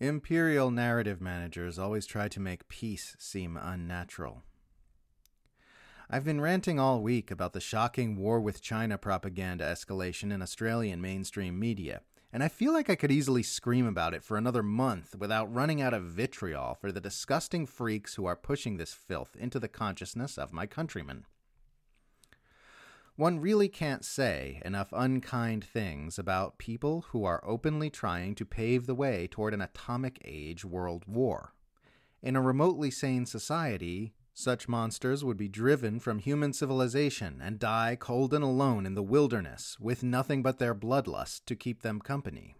Imperial narrative managers always try to make peace seem unnatural. I've been ranting all week about the shocking war with China propaganda escalation in Australian mainstream media, and I feel like I could easily scream about it for another month without running out of vitriol for the disgusting freaks who are pushing this filth into the consciousness of my countrymen. One really can't say enough unkind things about people who are openly trying to pave the way toward an atomic age world war. In a remotely sane society, such monsters would be driven from human civilization and die cold and alone in the wilderness with nothing but their bloodlust to keep them company.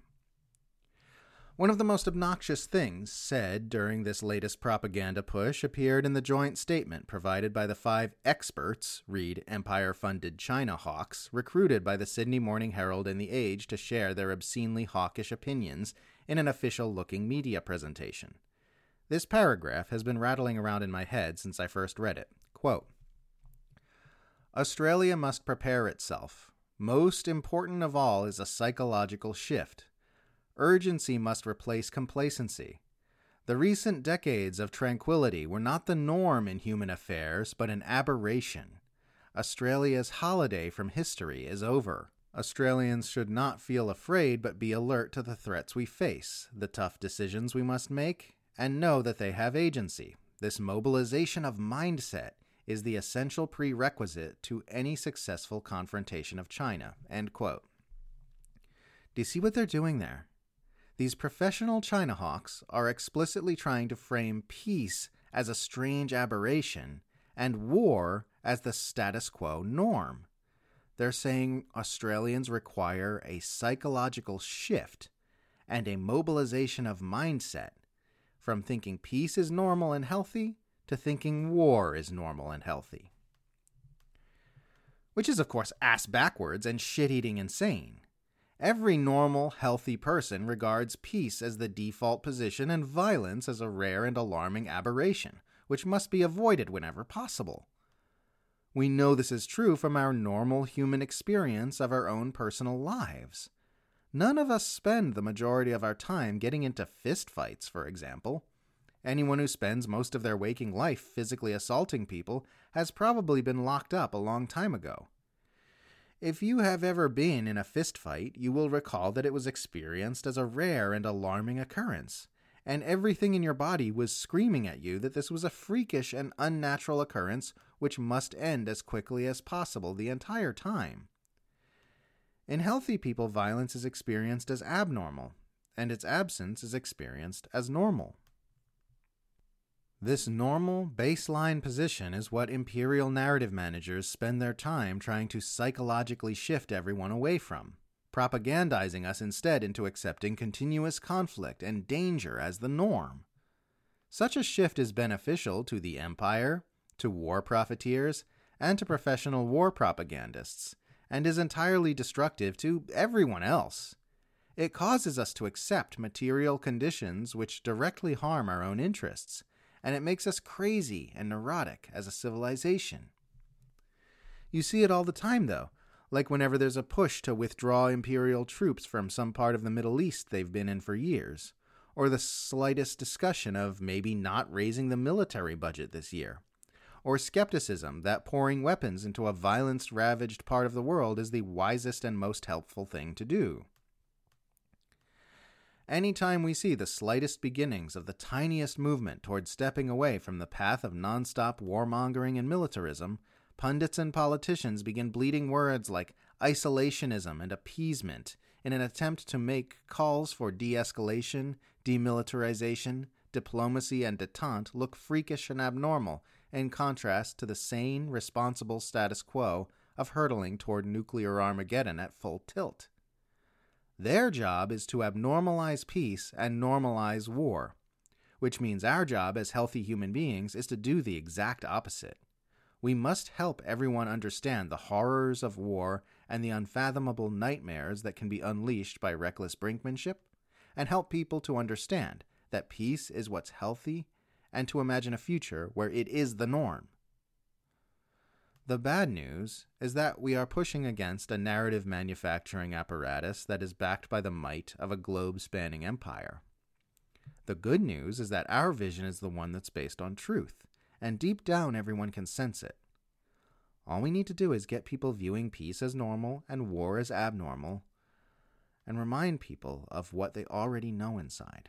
One of the most obnoxious things said during this latest propaganda push appeared in the joint statement provided by the five experts, read Empire funded China hawks, recruited by the Sydney Morning Herald and The Age to share their obscenely hawkish opinions in an official looking media presentation. This paragraph has been rattling around in my head since I first read it. Quote Australia must prepare itself. Most important of all is a psychological shift Urgency must replace complacency. The recent decades of tranquility were not the norm in human affairs, but an aberration. Australia's holiday from history is over. Australians should not feel afraid but be alert to the threats we face, the tough decisions we must make, and know that they have agency. This mobilization of mindset is the essential prerequisite to any successful confrontation of China. End quote. Do you see what they're doing there? These professional China hawks are explicitly trying to frame peace as a strange aberration and war as the status quo norm. They're saying Australians require a psychological shift and a mobilization of mindset from thinking peace is normal and healthy to thinking war is normal and healthy. Which is, of course, ass backwards and shit eating insane. Every normal, healthy person regards peace as the default position and violence as a rare and alarming aberration, which must be avoided whenever possible. We know this is true from our normal human experience of our own personal lives. None of us spend the majority of our time getting into fistfights, for example. Anyone who spends most of their waking life physically assaulting people has probably been locked up a long time ago. If you have ever been in a fistfight, you will recall that it was experienced as a rare and alarming occurrence, and everything in your body was screaming at you that this was a freakish and unnatural occurrence which must end as quickly as possible the entire time. In healthy people, violence is experienced as abnormal, and its absence is experienced as normal. This normal, baseline position is what imperial narrative managers spend their time trying to psychologically shift everyone away from, propagandizing us instead into accepting continuous conflict and danger as the norm. Such a shift is beneficial to the empire, to war profiteers, and to professional war propagandists, and is entirely destructive to everyone else. It causes us to accept material conditions which directly harm our own interests and it makes us crazy and neurotic as a civilization. You see it all the time, though, like whenever there's a push to withdraw Imperial troops from some part of the Middle East they've been in for years, or the slightest discussion of maybe not raising the military budget this year, or skepticism that pouring weapons into a violence ravaged part of the world is the wisest and most helpful thing to do. Anytime we see the slightest beginnings of the tiniest movement toward stepping away from the path of nonstop warmongering and militarism, pundits and politicians begin bleeding words like isolationism and appeasement in an attempt to make calls for de escalation, demilitarization, diplomacy, and detente look freakish and abnormal in contrast to the sane, responsible status quo of hurtling toward nuclear Armageddon at full tilt. Their job is to abnormalize peace and normalize war, which means our job as healthy human beings is to do the exact opposite. We must help everyone understand the horrors of war and the unfathomable nightmares that can be unleashed by reckless brinkmanship, and help people to understand that peace is what's healthy and to imagine a future where it is the norm. The bad news is that we are pushing against a narrative manufacturing apparatus that is backed by the might of a globe spanning empire. The good news is that our vision is the one that's based on truth, and deep down everyone can sense it. All we need to do is get people viewing peace as normal and war as abnormal, and remind people of what they already know inside.